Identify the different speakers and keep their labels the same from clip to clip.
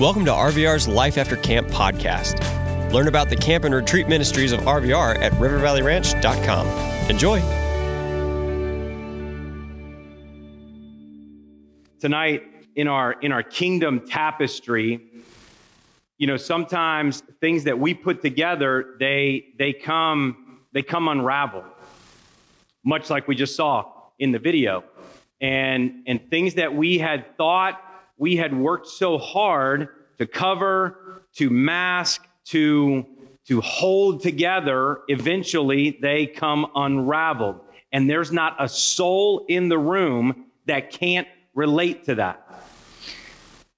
Speaker 1: Welcome to RVR's Life After Camp podcast. Learn about the camp and retreat ministries of RVR at rivervalleyranch.com. Enjoy.
Speaker 2: Tonight in our in our kingdom tapestry, you know, sometimes things that we put together, they they come they come unraveled. Much like we just saw in the video. And and things that we had thought we had worked so hard to cover, to mask, to, to hold together, eventually they come unraveled. And there's not a soul in the room that can't relate to that.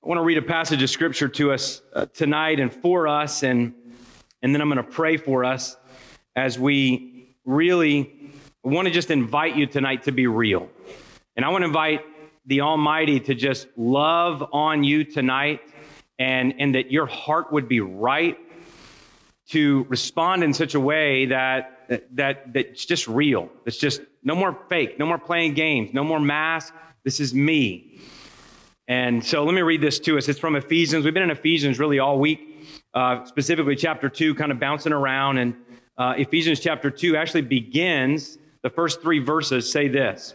Speaker 2: I want to read a passage of scripture to us uh, tonight and for us, and, and then I'm going to pray for us as we really want to just invite you tonight to be real. And I want to invite the Almighty to just love on you tonight and, and that your heart would be right to respond in such a way that, that, that's just real. It's just no more fake, no more playing games, no more mask. This is me. And so let me read this to us. It's from Ephesians. We've been in Ephesians really all week, uh, specifically chapter 2, kind of bouncing around. And uh, Ephesians chapter 2 actually begins, the first three verses say this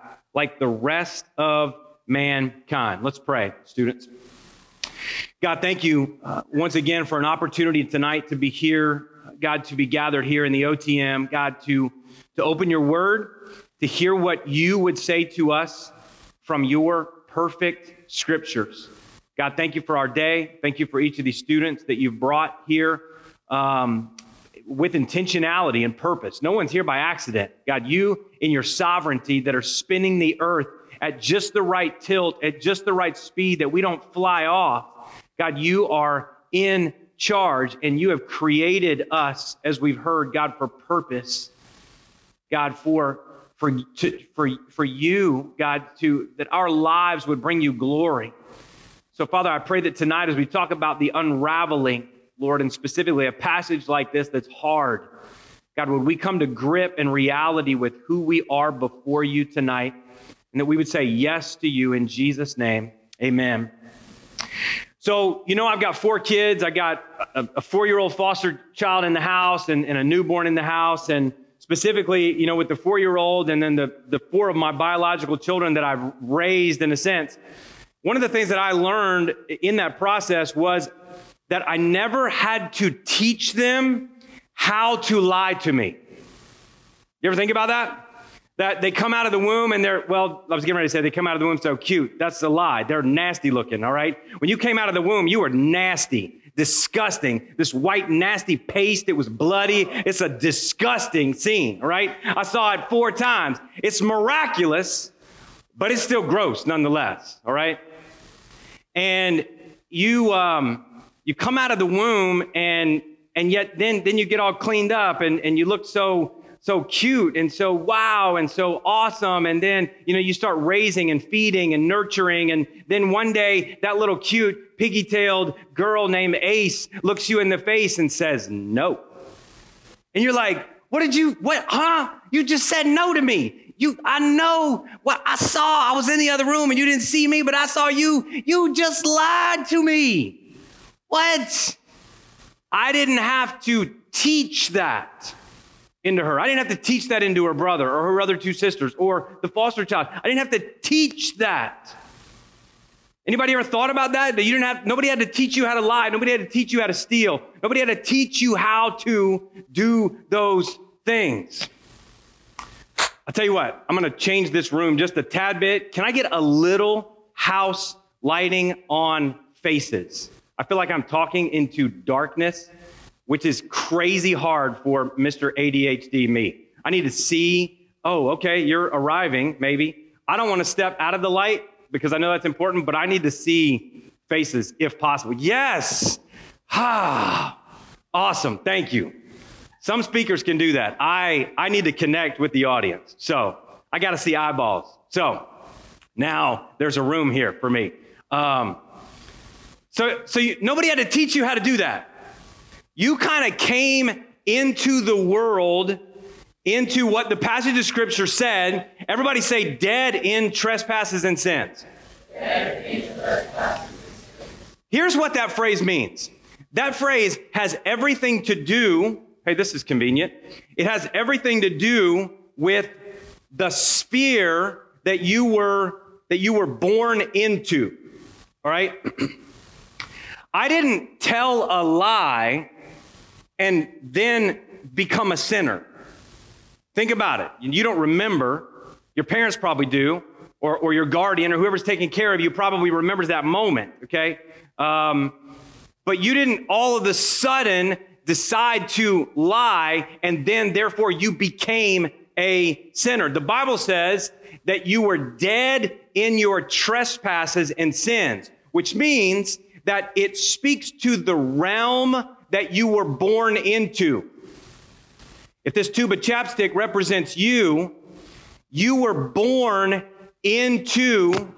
Speaker 2: like the rest of mankind. Let's pray, students. God, thank you uh, once again for an opportunity tonight to be here, God, to be gathered here in the OTM, God, to, to open your word, to hear what you would say to us from your perfect scriptures. God, thank you for our day. Thank you for each of these students that you've brought here. Um, with intentionality and purpose. No one's here by accident. God, you in your sovereignty that are spinning the earth at just the right tilt, at just the right speed that we don't fly off. God, you are in charge and you have created us, as we've heard, God, for purpose. God, for for, to, for, for you, God, to that our lives would bring you glory. So, Father, I pray that tonight, as we talk about the unraveling Lord, and specifically a passage like this that's hard. God, would we come to grip and reality with who we are before you tonight, and that we would say yes to you in Jesus' name. Amen. So, you know, I've got four kids. I got a, a four year old foster child in the house and, and, a newborn in the house. And specifically, you know, with the four year old and then the, the four of my biological children that I've raised in a sense, one of the things that I learned in that process was that I never had to teach them how to lie to me. You ever think about that? That they come out of the womb and they're, well, I was getting ready to say they come out of the womb so cute. That's a lie. They're nasty looking, all right? When you came out of the womb, you were nasty, disgusting. This white, nasty paste, it was bloody. It's a disgusting scene, all right? I saw it four times. It's miraculous, but it's still gross nonetheless, all right? And you, um, you come out of the womb and and yet then then you get all cleaned up and, and you look so so cute and so wow and so awesome. And then you know you start raising and feeding and nurturing. And then one day that little cute piggy-tailed girl named ace looks you in the face and says no. And you're like what did you what huh? You just said no to me. You i know what i saw. I was in the other room and you didn't see me but i saw you. You just lied to me what? I didn't have to teach that into her. I didn't have to teach that into her brother or her other two sisters or the foster child. I didn't have to teach that. Anybody ever thought about that? That you didn't have nobody had to teach you how to lie, nobody had to teach you how to steal, nobody had to teach you how to do those things. I'll tell you what, I'm gonna change this room just a tad bit. Can I get a little house lighting on faces? I feel like I'm talking into darkness, which is crazy hard for Mr. ADHD me. I need to see, oh, okay, you're arriving, maybe. I don't want to step out of the light because I know that's important, but I need to see faces if possible. Yes. Ah, awesome. Thank you. Some speakers can do that. I, I need to connect with the audience. So I got to see eyeballs. So now there's a room here for me. Um, so so you, nobody had to teach you how to do that. You kind of came into the world, into what the passage of scripture said. Everybody say, dead in trespasses and sins. Here's what that phrase means that phrase has everything to do, hey, this is convenient. It has everything to do with the sphere that you were that you were born into. All right? I didn't tell a lie and then become a sinner. Think about it. You don't remember. Your parents probably do, or, or your guardian or whoever's taking care of you probably remembers that moment, okay? Um, but you didn't all of a sudden decide to lie and then therefore you became a sinner. The Bible says that you were dead in your trespasses and sins, which means that it speaks to the realm that you were born into. If this tube of chapstick represents you, you were born into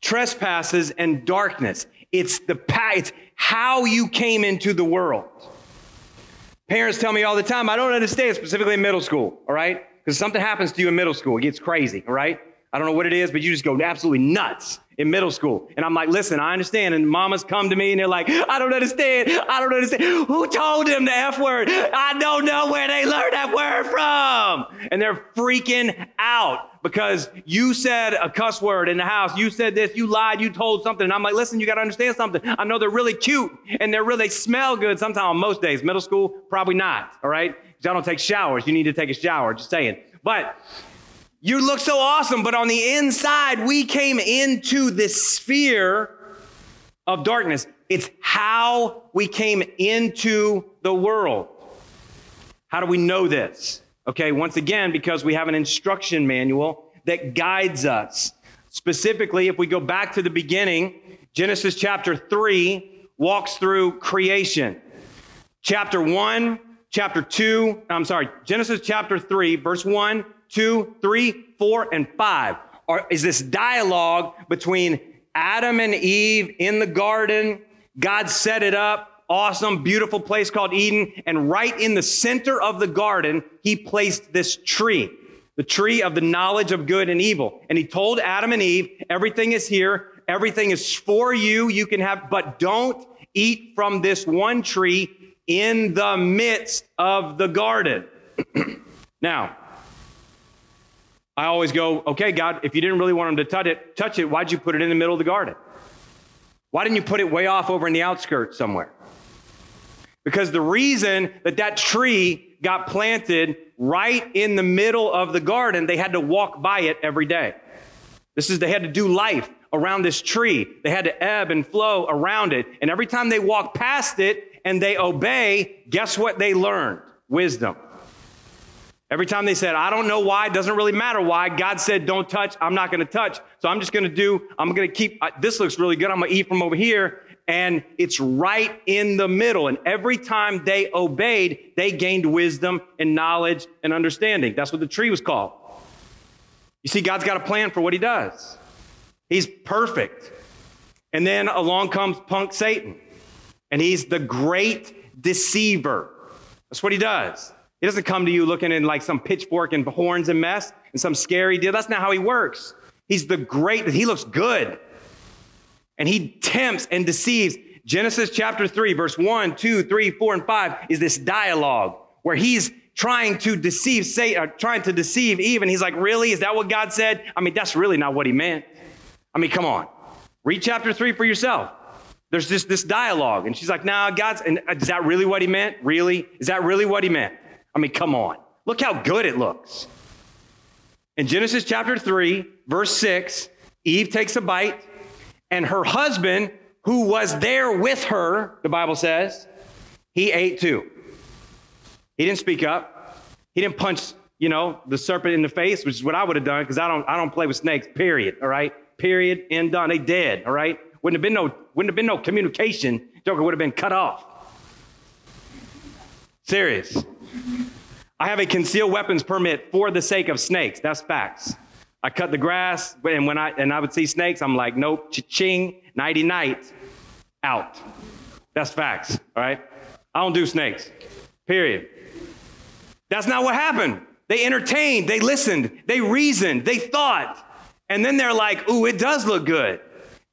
Speaker 2: trespasses and darkness. It's the it's how you came into the world. Parents tell me all the time, I don't understand, specifically in middle school, all right? Because something happens to you in middle school, it gets crazy, all right? I don't know what it is, but you just go absolutely nuts in middle school. And I'm like, listen, I understand. And mamas come to me and they're like, I don't understand. I don't understand. Who told them the F word? I don't know where they learned that word from. And they're freaking out because you said a cuss word in the house. You said this, you lied, you told something. And I'm like, listen, you got to understand something. I know they're really cute and they're really smell good sometimes on most days. Middle school, probably not. All right. Y'all don't take showers. You need to take a shower. Just saying. But you look so awesome, but on the inside, we came into this sphere of darkness. It's how we came into the world. How do we know this? Okay, once again, because we have an instruction manual that guides us. Specifically, if we go back to the beginning, Genesis chapter 3 walks through creation. Chapter 1, chapter 2, I'm sorry, Genesis chapter 3, verse 1 two, three, four, and five are, is this dialogue between Adam and Eve in the garden. God set it up, awesome, beautiful place called Eden. And right in the center of the garden, he placed this tree, the tree of the knowledge of good and evil. And he told Adam and Eve, everything is here, everything is for you, you can have, but don't eat from this one tree in the midst of the garden. now, I always go, okay, God, if you didn't really want them to touch it, touch it, why'd you put it in the middle of the garden? Why didn't you put it way off over in the outskirts somewhere? Because the reason that that tree got planted right in the middle of the garden, they had to walk by it every day. This is, they had to do life around this tree. They had to ebb and flow around it. And every time they walk past it and they obey, guess what they learned? Wisdom. Every time they said, I don't know why, it doesn't really matter why. God said, don't touch, I'm not to touch. So I'm just to do, I'm to keep, this looks really good. I'm to eat from over here. And it's right in the middle. And every time they obeyed, they gained wisdom and knowledge and understanding. That's what the tree was called. You see, God's got a plan for what he does. He's perfect. And then along comes punk Satan. And he's the great deceiver. That's what he does. He doesn't come to you looking in like some pitchfork and horns and mess and some scary deal. That's not how he works. He's the great, he looks good. And he tempts and deceives. Genesis chapter 3, verse 1, 2, 3, 4, and 5 is this dialogue where he's trying to deceive Satan, uh, trying to deceive Eve. And he's like, Really? Is that what God said? I mean, that's really not what he meant. I mean, come on. Read chapter 3 for yourself. There's just this dialogue. And she's like, Nah, God's, and is that really what he meant? Really? Is that really what he meant? I mean, come on. Look how good it looks. In Genesis chapter 3, verse 6, Eve takes a bite, and her husband, who was there with her, the Bible says, he ate too. He didn't speak up. He didn't punch, you know, the serpent in the face, which is what I would have done because I don't, I don't play with snakes, period. All right? Period End done. They dead, all right? wouldn't have been no, wouldn't have been no communication. Joker would have been cut off. Serious. I have a concealed weapons permit for the sake of snakes. That's facts. I cut the grass, and when I and I would see snakes, I'm like, nope, ching, nighty night, out. That's facts. All right. I don't do snakes. Period. That's not what happened. They entertained, they listened, they reasoned, they thought, and then they're like, ooh, it does look good.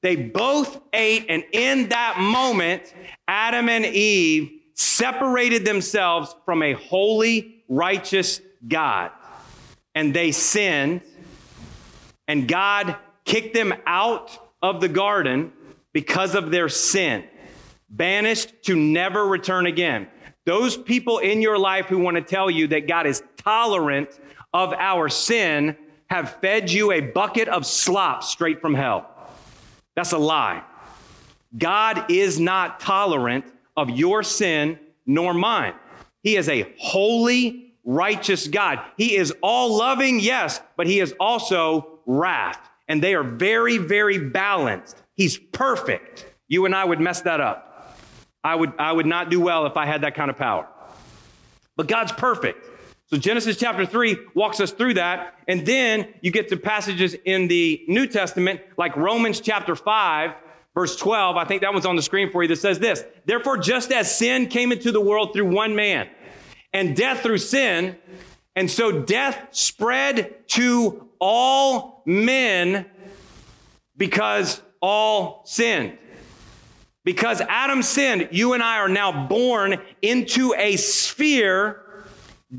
Speaker 2: They both ate, and in that moment, Adam and Eve separated themselves from a holy, righteous God. And they sinned, and God kicked them out of the garden because of their sin, banished to never return again. Those people in your life who want to tell you that God is tolerant of our sin have fed you a bucket of slop straight from hell. That's a lie. God is not tolerant of your sin nor mine. He is a holy, righteous God. He is all loving, yes, but he is also wrath. And they are very, very balanced. He's perfect. You and I would mess that up. I would, I would not do well if I had that kind of power. But God's perfect. So Genesis chapter 3 walks us through that. And then you get to passages in the New Testament, like Romans chapter 5, verse 12. I think that one's on the screen for you that says this Therefore, just as sin came into the world through one man, and death through sin, and so death spread to all men because all sinned. Because Adam sinned, you and I are now born into a sphere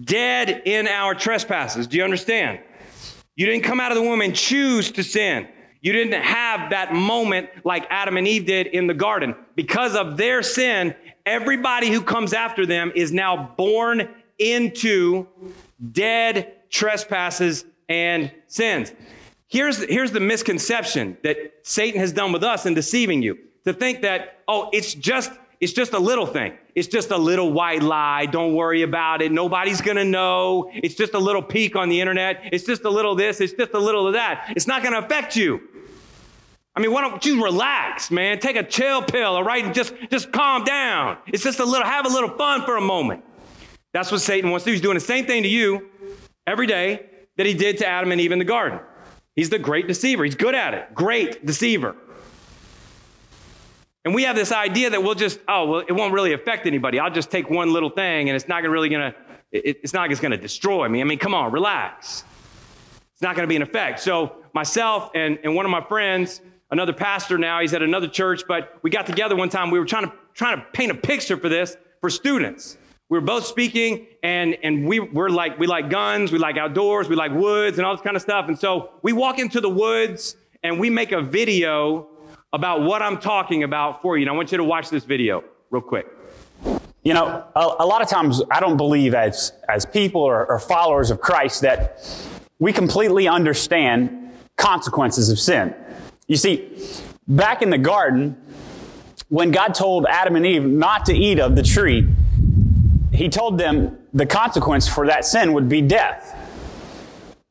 Speaker 2: dead in our trespasses. Do you understand? You didn't come out of the womb and choose to sin. You didn't have that moment like Adam and Eve did in the garden. Because of their sin, everybody who comes after them is now born into dead trespasses and sins. Here's, here's the misconception that Satan has done with us in deceiving you to think that, oh, it's just it's just a little thing. It's just a little white lie. Don't worry about it. Nobody's going to know. It's just a little peek on the internet. It's just a little this. It's just a little of that. It's not going to affect you. I mean, why don't you relax, man? Take a chill pill, all right? And just, just calm down. It's just a little, have a little fun for a moment. That's what Satan wants to do. He's doing the same thing to you every day that he did to Adam and Eve in the garden. He's the great deceiver. He's good at it. Great deceiver. And we have this idea that we'll just, oh, well, it won't really affect anybody. I'll just take one little thing and it's not really going to, it's not it's going to destroy me. I mean, come on, relax. It's not going to be an effect. So myself and, and one of my friends, another pastor now, he's at another church, but we got together one time. We were trying to, trying to paint a picture for this for students. We were both speaking and, and we, we're like, we like guns, we like outdoors, we like woods and all this kind of stuff. And so we walk into the woods and we make a video about what I'm talking about for you. And I want you to watch this video real quick.
Speaker 3: You know, a, a lot of times I don't believe as, as people or, or followers of Christ that we completely understand consequences of sin. You see, back in the garden, when God told Adam and Eve not to eat of the tree, he told them the consequence for that sin would be death.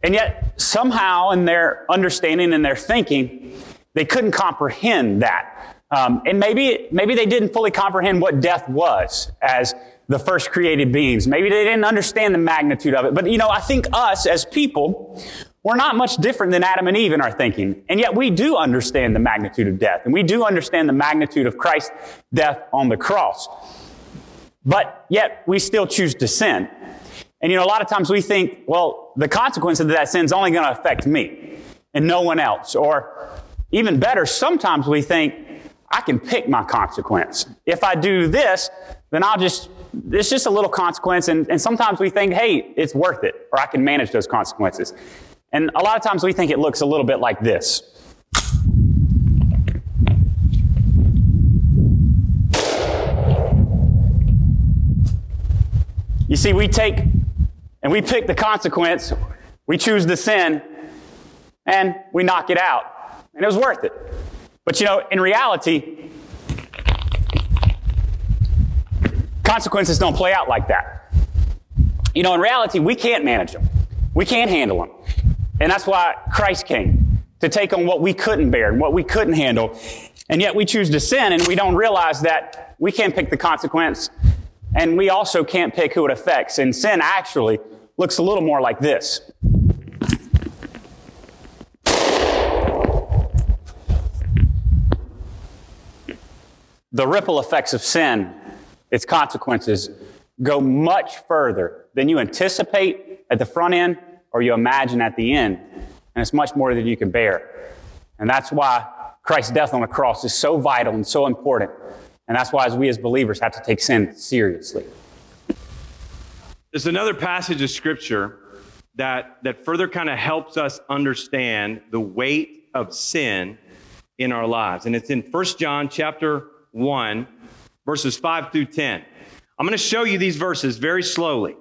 Speaker 3: And yet, somehow, in their understanding and their thinking, they couldn't comprehend that. Um, and maybe, maybe they didn't fully comprehend what death was as the first created beings. Maybe they didn't understand the magnitude of it. But, you know, I think us as people, we're not much different than Adam and Eve in our thinking. And yet we do understand the magnitude of death. And we do understand the magnitude of Christ's death on the cross. But yet we still choose to sin. And, you know, a lot of times we think, well, the consequence of that sin is only going to affect me and no one else. Or, even better, sometimes we think, I can pick my consequence. If I do this, then I'll just, it's just a little consequence. And, and sometimes we think, hey, it's worth it, or I can manage those consequences. And a lot of times we think it looks a little bit like this. You see, we take and we pick the consequence, we choose the sin, and we knock it out and it was worth it. But you know, in reality, consequences don't play out like that. You know, in reality, we can't manage them. We can't handle them. And that's why Christ came to take on what we couldn't bear and what we couldn't handle. And yet we choose to sin and we don't realize that we can't pick the consequence and we also can't pick who it affects. And sin actually looks a little more like this. The ripple effects of sin, its consequences, go much further than you anticipate at the front end or you imagine at the end. And it's much more than you can bear. And that's why Christ's death on the cross is so vital and so important. And that's why, as we as believers, have to take sin seriously.
Speaker 2: There's another passage of scripture that, that further kind of helps us understand the weight of sin in our lives. And it's in 1 John chapter 1, verses 5 through 10. I'm going to show you these verses very slowly.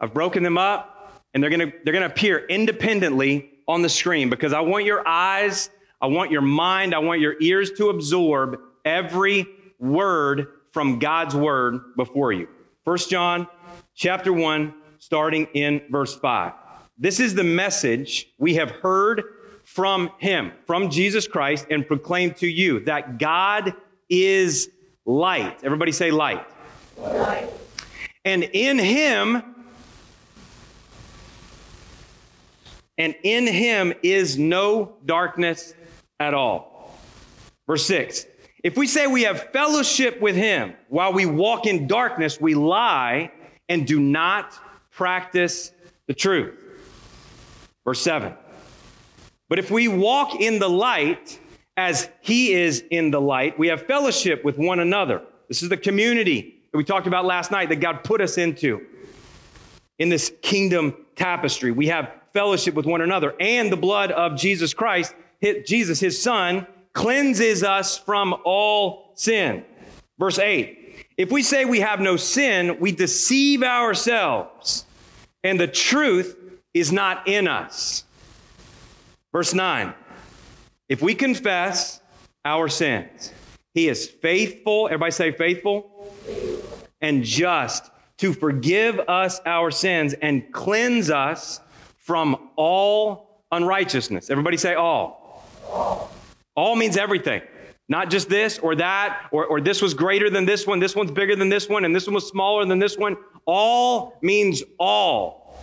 Speaker 2: I've broken them up, and they're going to, they're to appear independently on the screen because I want your eyes, I want your mind, I want your ears to absorb every word from God's word before you. First John chapter 1 starting in verse 5. This is the message we have heard from him, from Jesus Christ and proclaimed to you that God is light. Everybody say light. Light. And in him and in him is no darkness at all. Verse 6 If we say we have fellowship with him while we walk in darkness, we lie and do not practice the truth. Verse 7 But if we walk in the light as he is in the light, we have fellowship with one another. This is the community that we talked about last night that God put us into in this kingdom tapestry. We have fellowship with one another, and the blood of Jesus Christ, Jesus, his son, cleanses us from all sin. Verse 8 If we say we have no sin, we deceive ourselves, and the truth is not in us. Verse 9 If we confess our sins, he is faithful, everybody say faithful, and just to forgive us our sins and cleanse us from all unrighteousness. Everybody say all. All, means everything. Not just this or that, or, or this was greater than this one, this one's bigger than this one, and this one was smaller than this one. All means all.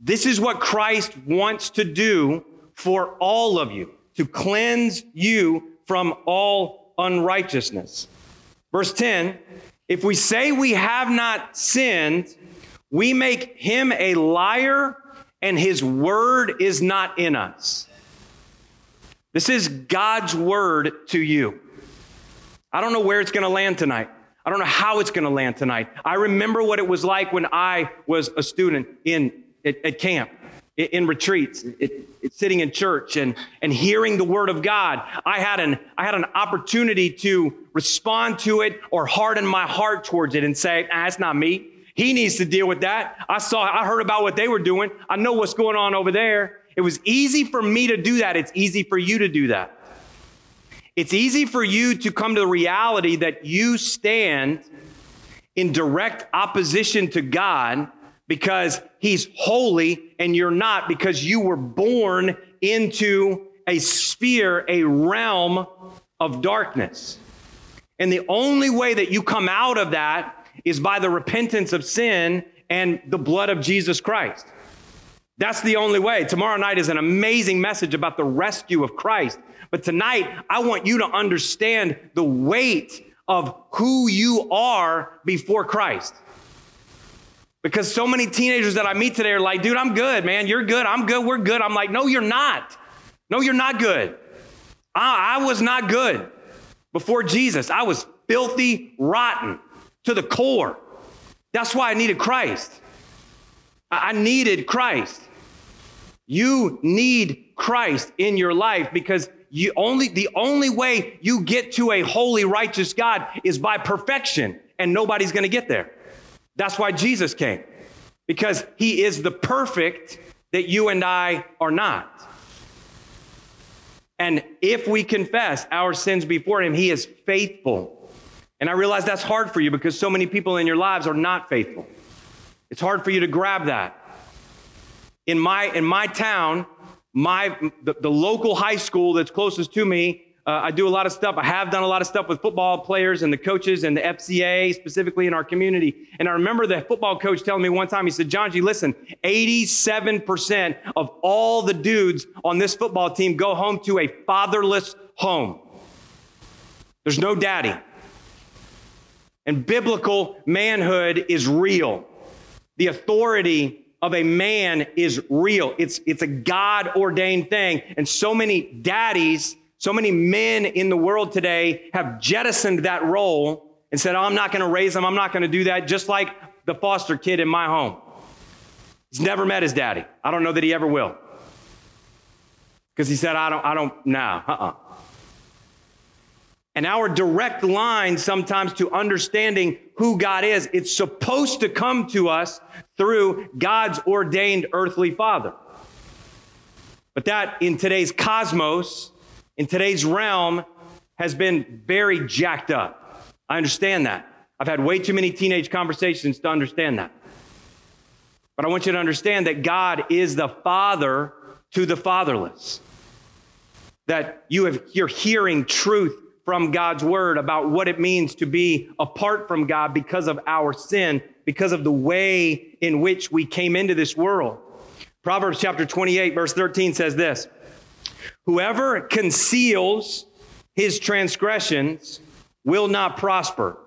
Speaker 2: This is what Christ wants to do for all of you to cleanse you from all unrighteousness. Verse 10 If we say we have not sinned, we make him a liar and his word is not in us. This is God's word to you. I don't know where it's going to land tonight. I don't know how it's going to land tonight. I remember what it was like when I was a student in at, at camp, in, retreats, it, it, sitting in church, and and hearing the word of God. I had an I had an opportunity to respond to it or harden my heart towards it and say, ah, "That's not me." He needs to deal with that. I saw, I heard about what they were doing. I know what's going on over there. It was easy for me to do that. It's easy for you to do that. It's easy for you to come to the reality that you stand in direct opposition to God because He's holy and you're not because you were born into a sphere, a realm of darkness. And the only way that you come out of that is by the repentance of sin and the blood of Jesus Christ. That's the only way. Tomorrow night is an amazing message about the rescue of Christ. But tonight, I want you to understand the weight of who you are before Christ. Because so many teenagers that I meet today are like, dude, I'm good, man. You're good. I'm good. We're good. I'm like, no, you're not. No, you're not good. I, I was not good before Jesus. I was filthy, rotten to the core. That's why I needed Christ. I needed Christ. You need Christ in your life because you only the only way you get to a holy righteous God is by perfection and nobody's going to get there. That's why Jesus came. Because he is the perfect that you and I are not. And if we confess our sins before him, he is faithful and I realize that's hard for you because so many people in your lives are not faithful. It's hard for you to grab that. In my, in my town, my, the, the local high school that's closest to me, uh, I do a lot of stuff. I have done a lot of stuff with football players and the coaches and the FCA, specifically in our community. And I remember the football coach telling me one time, he said, John G, listen, 87% of all the dudes on this football team go home to a fatherless home. There's no daddy. And biblical manhood is real. The authority of a man is real. It's, it's a God ordained thing. And so many daddies, so many men in the world today have jettisoned that role and said, oh, I'm not going to raise them. I'm not going to do that. Just like the foster kid in my home. He's never met his daddy. I don't know that he ever will. Because he said, I don't, I don't, nah, uh uh-uh. And our direct line sometimes to understanding who God is, it's supposed to come to us through God's ordained earthly father. But that in today's cosmos, in today's realm, has been very jacked up. I understand that. I've had way too many teenage conversations to understand that. But I want you to understand that God is the father to the fatherless. That you have, you're hearing truth from God's word about what it means to be apart from God because of our sin, because of the way in which we came into this world. Proverbs chapter 28, verse 13 says this Whoever conceals his transgressions will not prosper,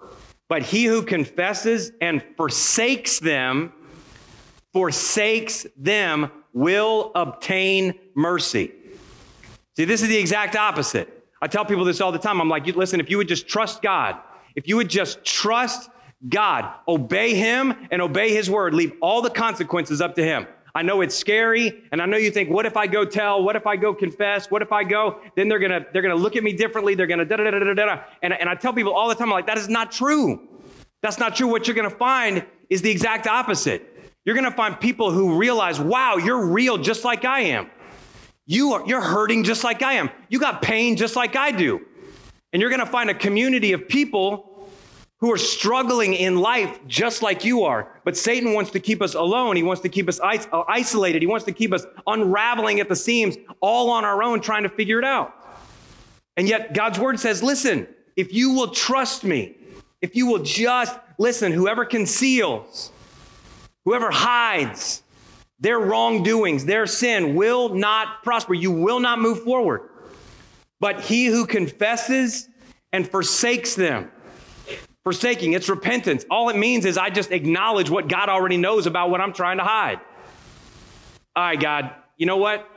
Speaker 2: but he who confesses and forsakes them, forsakes them, will obtain mercy. See, this is the exact opposite. I tell people this all the time. I'm like, listen, if you would just trust God, if you would just trust God, obey Him and obey His word, leave all the consequences up to Him. I know it's scary, and I know you think, what if I go tell? What if I go confess? What if I go? Then they're gonna they're gonna look at me differently. They're gonna da da da da da da. And, and I tell people all the time, I'm like, that is not true. That's not true. What you're gonna find is the exact opposite. You're gonna find people who realize, wow, you're real just like I am. You are, you're hurting just like I am. You got pain just like I do. And you're going to find a community of people who are struggling in life just like you are. But Satan wants to keep us alone. He wants to keep us uh, isolated. He wants to keep us unraveling at the seams, all on our own, trying to figure it out. And yet, God's word says, listen, if you will trust me, if you will just listen, whoever conceals, whoever hides, their wrongdoings, their sin will not prosper. You will not move forward. But he who confesses and forsakes them, forsaking, it's repentance. All it means is I just acknowledge what God already knows about what I'm trying to hide. All right, God, you know what?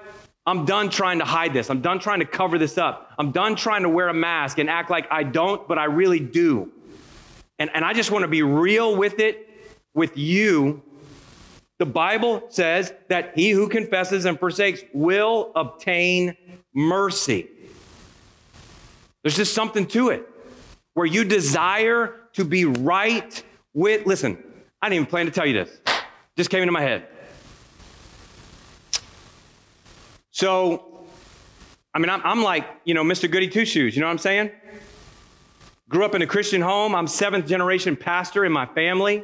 Speaker 2: I'm done trying to hide this. I'm done trying to cover this up. I'm done trying to wear a mask and act like I don't, but I really do. And, and I just want to be real with it, with you, the Bible says that he who confesses and forsakes will obtain mercy. There's just something to it where you desire to be right with. Listen, I didn't even plan to tell you this, just came into my head. So, I mean, I'm, I'm like, you know, Mr. Goody Two Shoes, you know what I'm saying? Grew up in a Christian home. I'm seventh generation pastor in my family.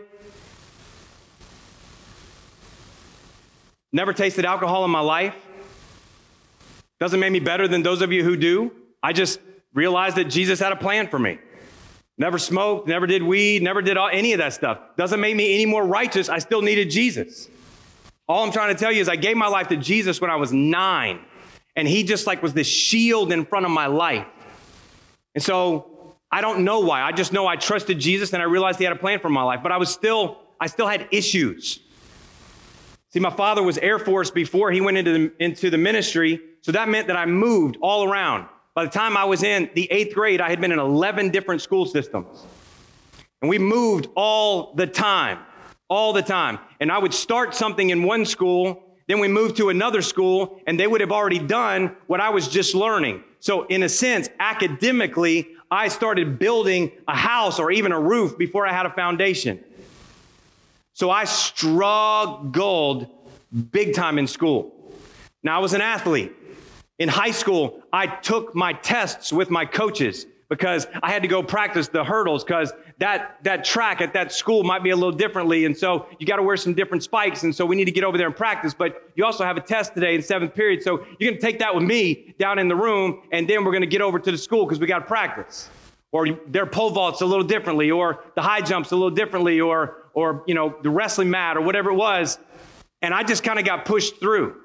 Speaker 2: Never tasted alcohol in my life. Doesn't make me better than those of you who do. I just realized that Jesus had a plan for me. Never smoked, never did weed, never did all, any of that stuff. Doesn't make me any more righteous. I still needed Jesus. All I'm trying to tell you is I gave my life to Jesus when I was nine, and he just like was this shield in front of my life. And so I don't know why. I just know I trusted Jesus and I realized he had a plan for my life, but I was still, I still had issues. See, my father was Air Force before he went into the, into the ministry, so that meant that I moved all around. By the time I was in the eighth grade, I had been in 11 different school systems. And we moved all the time, all the time. And I would start something in one school, then we moved to another school, and they would have already done what I was just learning. So, in a sense, academically, I started building a house or even a roof before I had a foundation. So I struggled big time in school. Now, I was an athlete. In high school, I took my tests with my coaches, because I had to go practice the hurdles because that, that track at that school might be a little differently. And so you got to wear some different spikes. And so we need to get over there and practice. But you also have a test today in seventh period. So you're going to take that with me down in the room. And then we're going to get over to the school because we got to practice. Or their pole vaults a little differently, or the high jumps a little differently, or, or you know, the wrestling mat or whatever it was. And I just kind of got pushed through.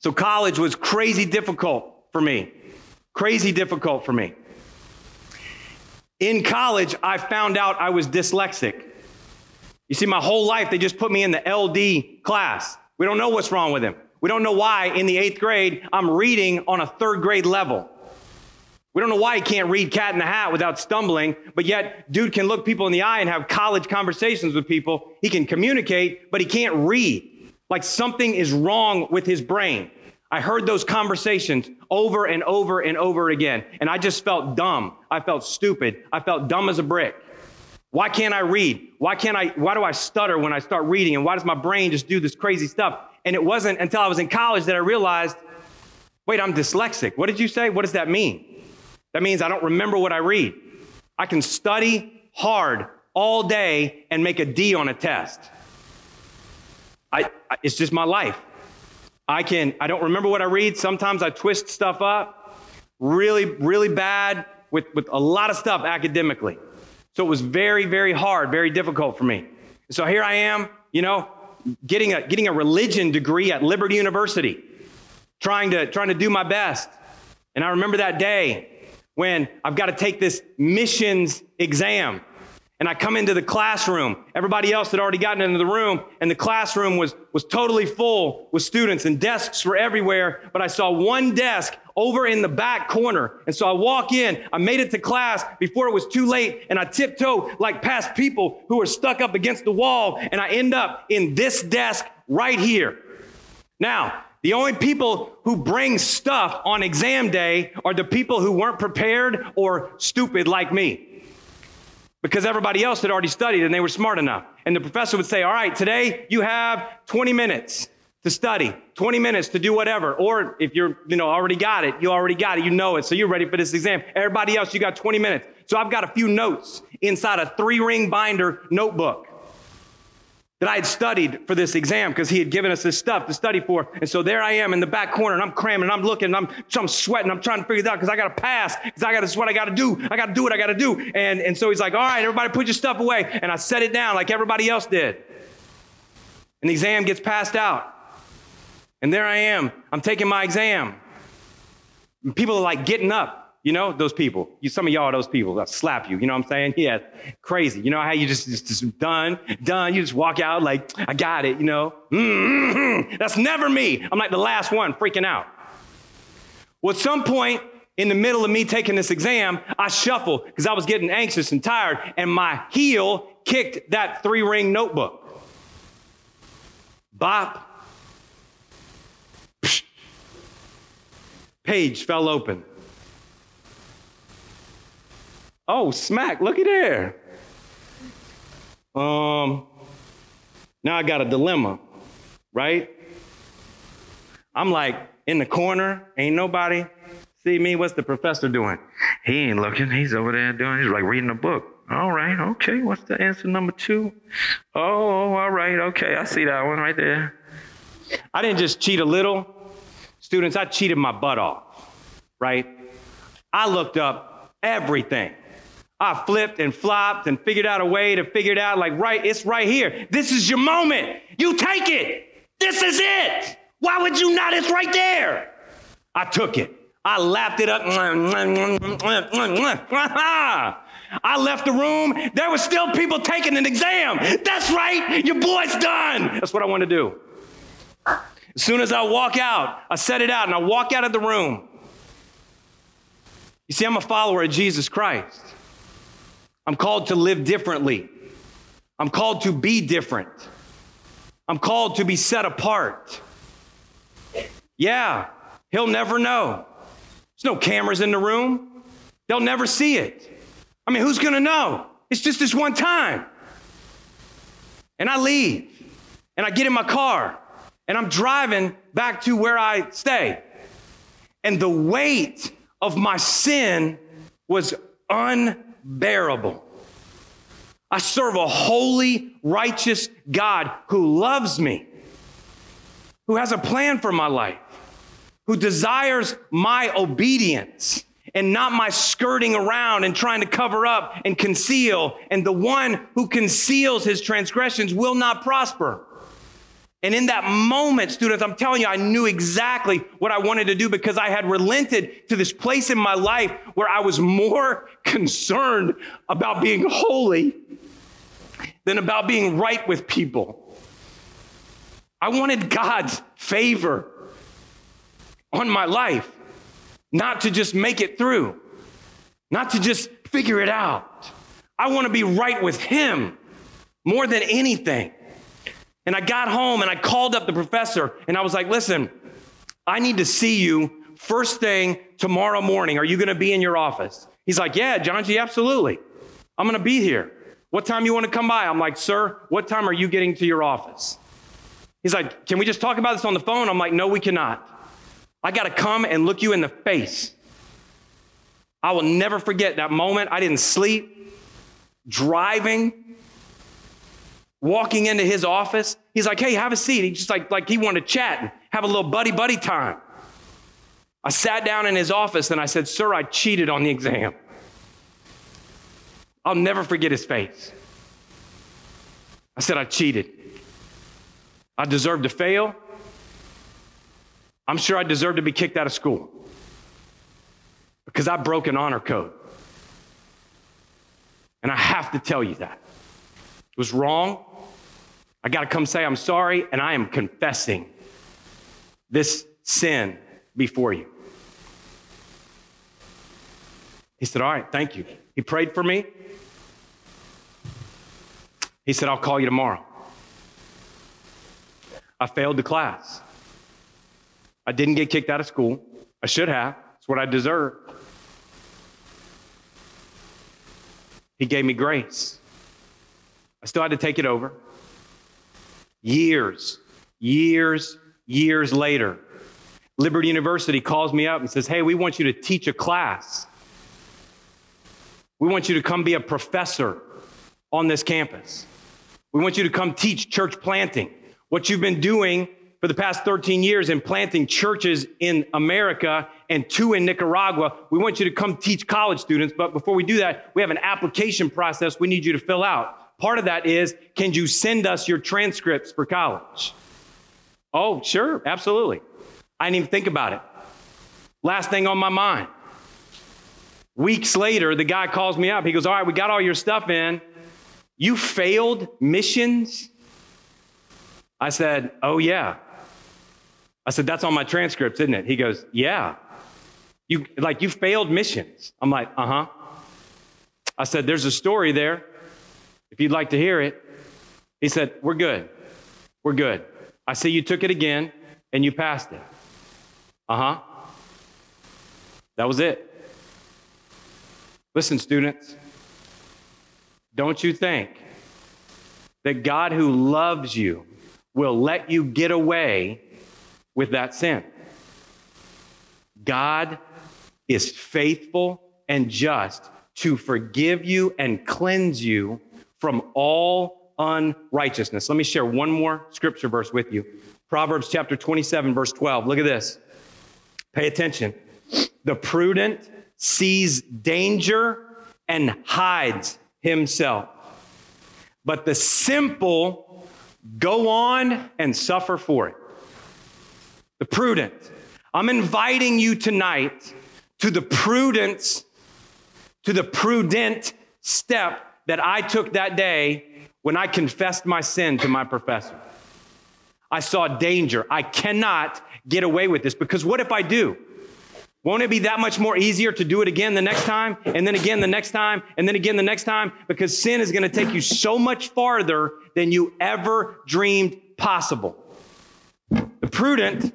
Speaker 2: So college was crazy difficult for me. Crazy difficult for me. In college, I found out I was dyslexic. You see, my whole life, they just put me in the LD class. We don't know what's wrong with him. We don't know why in the eighth grade I'm reading on a third grade level. We don't know why he can't read Cat in the Hat without stumbling, but yet dude can look people in the eye and have college conversations with people. He can communicate, but he can't read. Like something is wrong with his brain. I heard those conversations over and over and over again, and I just felt dumb. I felt stupid. I felt dumb as a brick. Why can't I read? Why can't I why do I stutter when I start reading and why does my brain just do this crazy stuff? And it wasn't until I was in college that I realized, wait, I'm dyslexic. What did you say? What does that mean? That means I don't remember what I read. I can study hard all day and make a D on a test. I, it's just my life. I can, I don't remember what I read. Sometimes I twist stuff up really, really bad with, with a lot of stuff academically. So it was very, very hard, very difficult for me. So here I am, you know, getting a, getting a religion degree at Liberty University, trying to, trying to do my best. And I remember that day when I've got to take this missions exam. And I come into the classroom. Everybody else had already gotten into the room, and the classroom was, was totally full with students, and desks were everywhere. But I saw one desk over in the back corner. And so I walk in, I made it to class before it was too late, and I tiptoe like past people who are stuck up against the wall, and I end up in this desk right here. Now, the only people who bring stuff on exam day are the people who weren't prepared or stupid like me. Because everybody else had already studied and they were smart enough. And the professor would say, All right, today you have 20 minutes to study, 20 minutes to do whatever. Or if you're, you know, already got it, you already got it, you know it, so you're ready for this exam. Everybody else, you got 20 minutes. So I've got a few notes inside a three ring binder notebook that I had studied for this exam because he had given us this stuff to study for. And so there I am in the back corner and I'm cramming and I'm looking and I'm, I'm sweating. I'm trying to figure it out because I got to pass because I got to, what I got to do. I got to do what I got to do. And, and so he's like, all right, everybody put your stuff away. And I set it down like everybody else did. And the exam gets passed out. And there I am. I'm taking my exam. And people are like getting up. You know, those people. You, some of y'all those people that slap you. You know what I'm saying? Yeah, crazy. You know how you just, just, just done, done. You just walk out like, I got it, you know? Mm-hmm. That's never me. I'm like the last one freaking out. Well, at some point in the middle of me taking this exam, I shuffle because I was getting anxious and tired, and my heel kicked that three ring notebook. Bop. Psh. Page fell open. Oh, smack, looky there. Um, now I got a dilemma, right? I'm like in the corner, ain't nobody see me. What's the professor doing? He ain't looking. He's over there doing, he's like reading a book. All right, okay. What's the answer number two? Oh, all right, okay. I see that one right there. I didn't just cheat a little. Students, I cheated my butt off, right? I looked up everything. I flipped and flopped and figured out a way to figure it out like, right, it's right here. This is your moment. You take it. This is it. Why would you not? It's right there. I took it. I lapped it up. I left the room. There were still people taking an exam. That's right. Your boy's done. That's what I want to do. As soon as I walk out, I set it out and I walk out of the room. You see, I'm a follower of Jesus Christ. I'm called to live differently. I'm called to be different. I'm called to be set apart. Yeah, he'll never know. There's no cameras in the room. They'll never see it. I mean, who's going to know? It's just this one time. And I leave and I get in my car and I'm driving back to where I stay. And the weight of my sin was unbearable. I serve a holy, righteous God who loves me, who has a plan for my life, who desires my obedience and not my skirting around and trying to cover up and conceal. And the one who conceals his transgressions will not prosper. And in that moment, students, I'm telling you, I knew exactly what I wanted to do because I had relented to this place in my life where I was more concerned about being holy than about being right with people. I wanted God's favor on my life, not to just make it through, not to just figure it out. I want to be right with Him more than anything. And I got home and I called up the professor and I was like, listen, I need to see you first thing tomorrow morning. Are you going to be in your office? He's like, yeah, John G, absolutely. I'm going to be here. What time you want to come by? I'm like, sir, what time are you getting to your office? He's like, can we just talk about this on the phone? I'm like, no, we cannot. I got to come and look you in the face. I will never forget that moment. I didn't sleep, driving, walking into his office. He's like, hey, have a seat. He's just like, like he wanted to chat and have a little buddy buddy time. I sat down in his office and I said, sir, I cheated on the exam. I'll never forget his face. I said, I cheated. I deserve to fail. I'm sure I deserve to be kicked out of school because I broke an honor code. And I have to tell you that. It was wrong. I got to come say I'm sorry, and I am confessing this sin before you. He said, All right, thank you. He prayed for me. He said, I'll call you tomorrow. I failed the class. I didn't get kicked out of school. I should have. It's what I deserved. He gave me grace. I still had to take it over. Years, years, years later, Liberty University calls me up and says, Hey, we want you to teach a class. We want you to come be a professor on this campus. We want you to come teach church planting. What you've been doing for the past 13 years in planting churches in America and two in Nicaragua. We want you to come teach college students. But before we do that, we have an application process we need you to fill out. Part of that is can you send us your transcripts for college? Oh, sure, absolutely. I didn't even think about it. Last thing on my mind. Weeks later, the guy calls me up. He goes, All right, we got all your stuff in. You failed missions? I said, Oh, yeah. I said, That's on my transcripts, isn't it? He goes, Yeah. You like you failed missions. I'm like, uh huh. I said, There's a story there. If you'd like to hear it. He said, We're good. We're good. I see you took it again and you passed it. Uh huh. That was it. Listen, students. Don't you think that God who loves you will let you get away with that sin? God is faithful and just to forgive you and cleanse you from all unrighteousness. Let me share one more scripture verse with you. Proverbs chapter 27, verse 12. Look at this. Pay attention. The prudent sees danger and hides himself. But the simple go on and suffer for it. The prudent. I'm inviting you tonight to the prudence, to the prudent step that I took that day when I confessed my sin to my professor. I saw danger. I cannot get away with this because what if I do? Won't it be that much more easier to do it again the next time, and then again the next time, and then again the next time? Because sin is going to take you so much farther than you ever dreamed possible. The prudent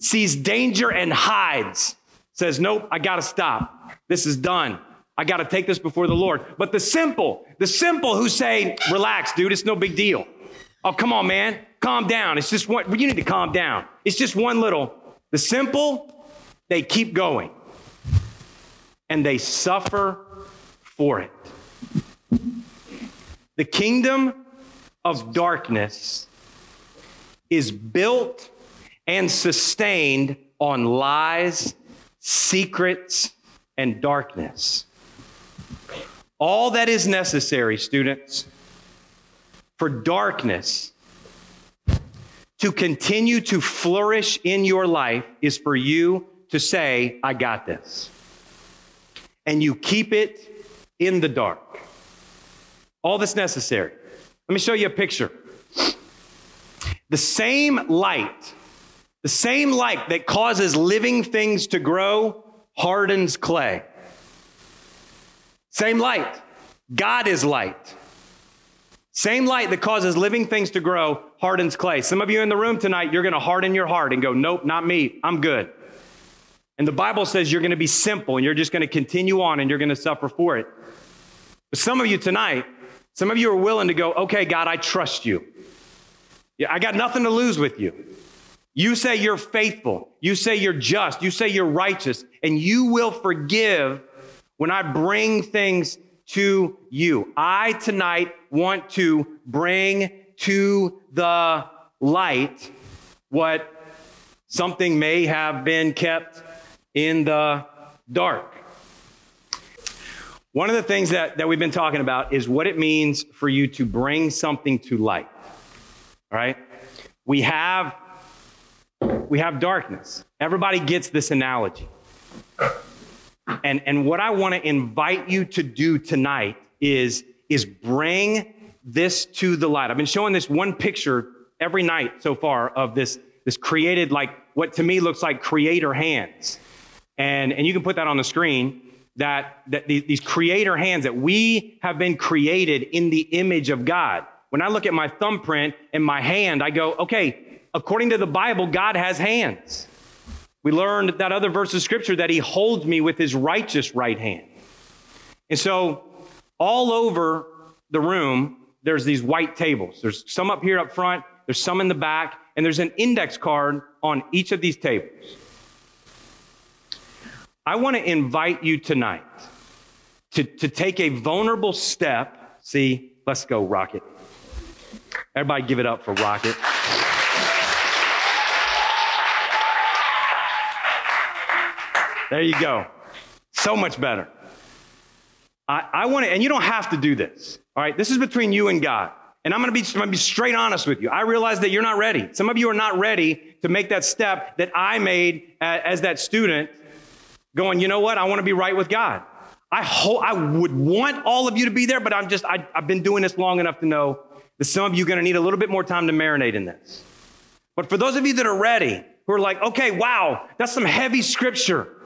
Speaker 2: sees danger and hides, says, Nope, I got to stop. This is done. I got to take this before the Lord. But the simple, the simple who say, Relax, dude, it's no big deal. Oh, come on, man, calm down. It's just one, you need to calm down. It's just one little. The simple, they keep going. and they suffer for it. The kingdom of darkness is built and sustained on lies, secrets, and darkness. All that is necessary, students, for darkness to continue to flourish in your life is for you to say, I got this. And you keep it in the dark. All that's necessary. Let me show you a picture. The same light, the same light that causes living things to grow hardens clay. Same light. God is light. Same light that causes living things to grow hardens clay. Some of you in the room tonight, you're going to harden your heart and go, Nope, not me. I'm good. And the Bible says you're going to be simple and you're just going to continue on and you're going to suffer for it. But some of you tonight, some of you are willing to go, Okay, God, I trust you. Yeah, I got nothing to lose with you. You say you're faithful. You say you're just. You say you're righteous. And you will forgive when I bring things to you. I tonight want to bring to the light what something may have been kept in the dark. One of the things that, that we've been talking about is what it means for you to bring something to light. All right? We have we have darkness. Everybody gets this analogy. And, and what I want to invite you to do tonight is, is bring this to the light. I've been showing this one picture every night so far of this, this created, like what to me looks like creator hands. And, and you can put that on the screen that, that these creator hands that we have been created in the image of God. When I look at my thumbprint and my hand, I go, okay, according to the Bible, God has hands. We learned that other verse of scripture that he holds me with his righteous right hand. And so, all over the room, there's these white tables. There's some up here up front, there's some in the back, and there's an index card on each of these tables. I want to invite you tonight to, to take a vulnerable step. See, let's go, Rocket. Everybody give it up for Rocket. There you go. So much better. I, I want to, and you don't have to do this. All right, this is between you and God. And I'm going to be, I'm to be straight honest with you. I realize that you're not ready. Some of you are not ready to make that step that I made as, as that student, going, you know what? I want to be right with God. I hope I would want all of you to be there, but I'm just, I, I've been doing this long enough to know that some of you are going to need a little bit more time to marinate in this. But for those of you that are ready, who are like, okay, wow, that's some heavy scripture.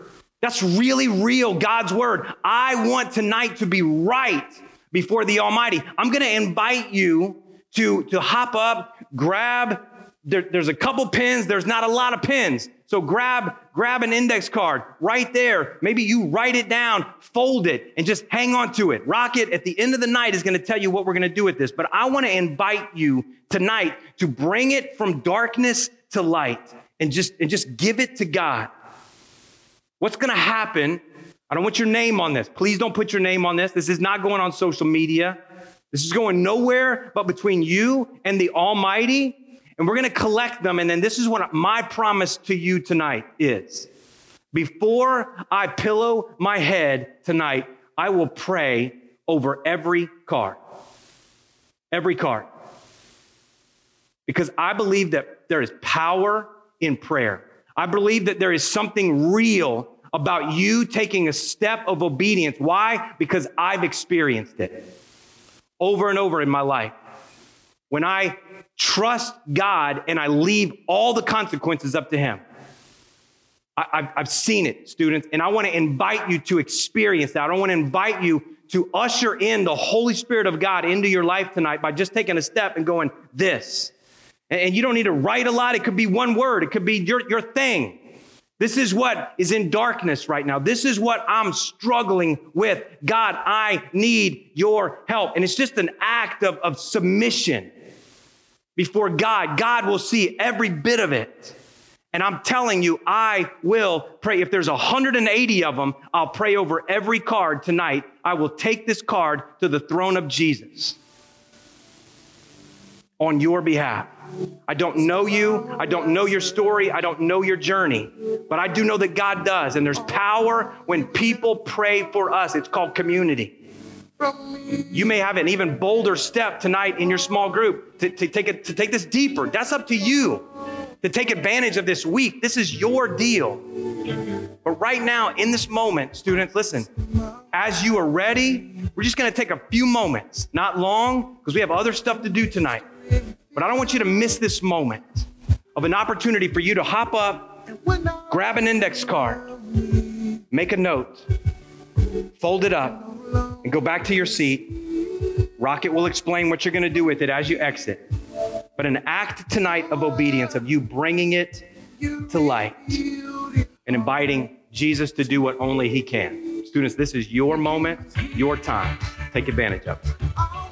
Speaker 2: That's really real, God's word. I want tonight to be right before the Almighty. I'm going to invite you to, to hop up, grab, there, there's a couple pins, there's not a lot of pins. So grab, grab an index card right there. Maybe you write it down, fold it, and just hang on to it. Rocket at the end of the night is going to tell you what we're going to do with this. But I want to invite you tonight to bring it from darkness to light and just, and just give it to God. What's going to happen? I don't want your name on this. Please don't put your name on this. This is not going on social media. This is going nowhere but between you and the Almighty. And we're going to collect them. And then this is what my promise to you tonight is. Before I pillow my head tonight, I will pray over every card. Every card. Because I believe that there is power in prayer. I believe that there is something real about you taking a step of obedience. Why? Because I've experienced it over and over in my life. When I trust God and I leave all the consequences up to Him. I, have seen it, students, and I want to invite you to experience that. I want to invite you to usher in the Holy Spirit of God into your life tonight by just taking a step and going, This. And you don't need to write a lot. It could be one word, it could be your, your thing. This is what is in darkness right now. This is what I'm struggling with. God, I need your help. And it's just an act of, of submission before God. God will see every bit of it. And I'm telling you, I will pray. If there's 180 of them, I'll pray over every card tonight. I will take this card to the throne of Jesus on your behalf. I don't know you. I don't know your story. I don't know your journey. But I do know that God does. And there's power when people pray for us. It's called community. You may have an even bolder step tonight in your small group to, to, take it, to take this deeper. That's up to you to take advantage of this week. This is your deal. But right now, in this moment, students, listen, as you are ready, we're just going to take a few moments, not long, because we have other stuff to do tonight. But I don't want you to miss this moment of an opportunity for you to hop up, grab an index card, make a note, fold it up, and go back to your seat. Rocket will explain what you're going to do with it as you exit. But an act tonight of obedience, of you bringing it to light and inviting Jesus to do what only He can. Students, this is your moment, your time. Take advantage of it.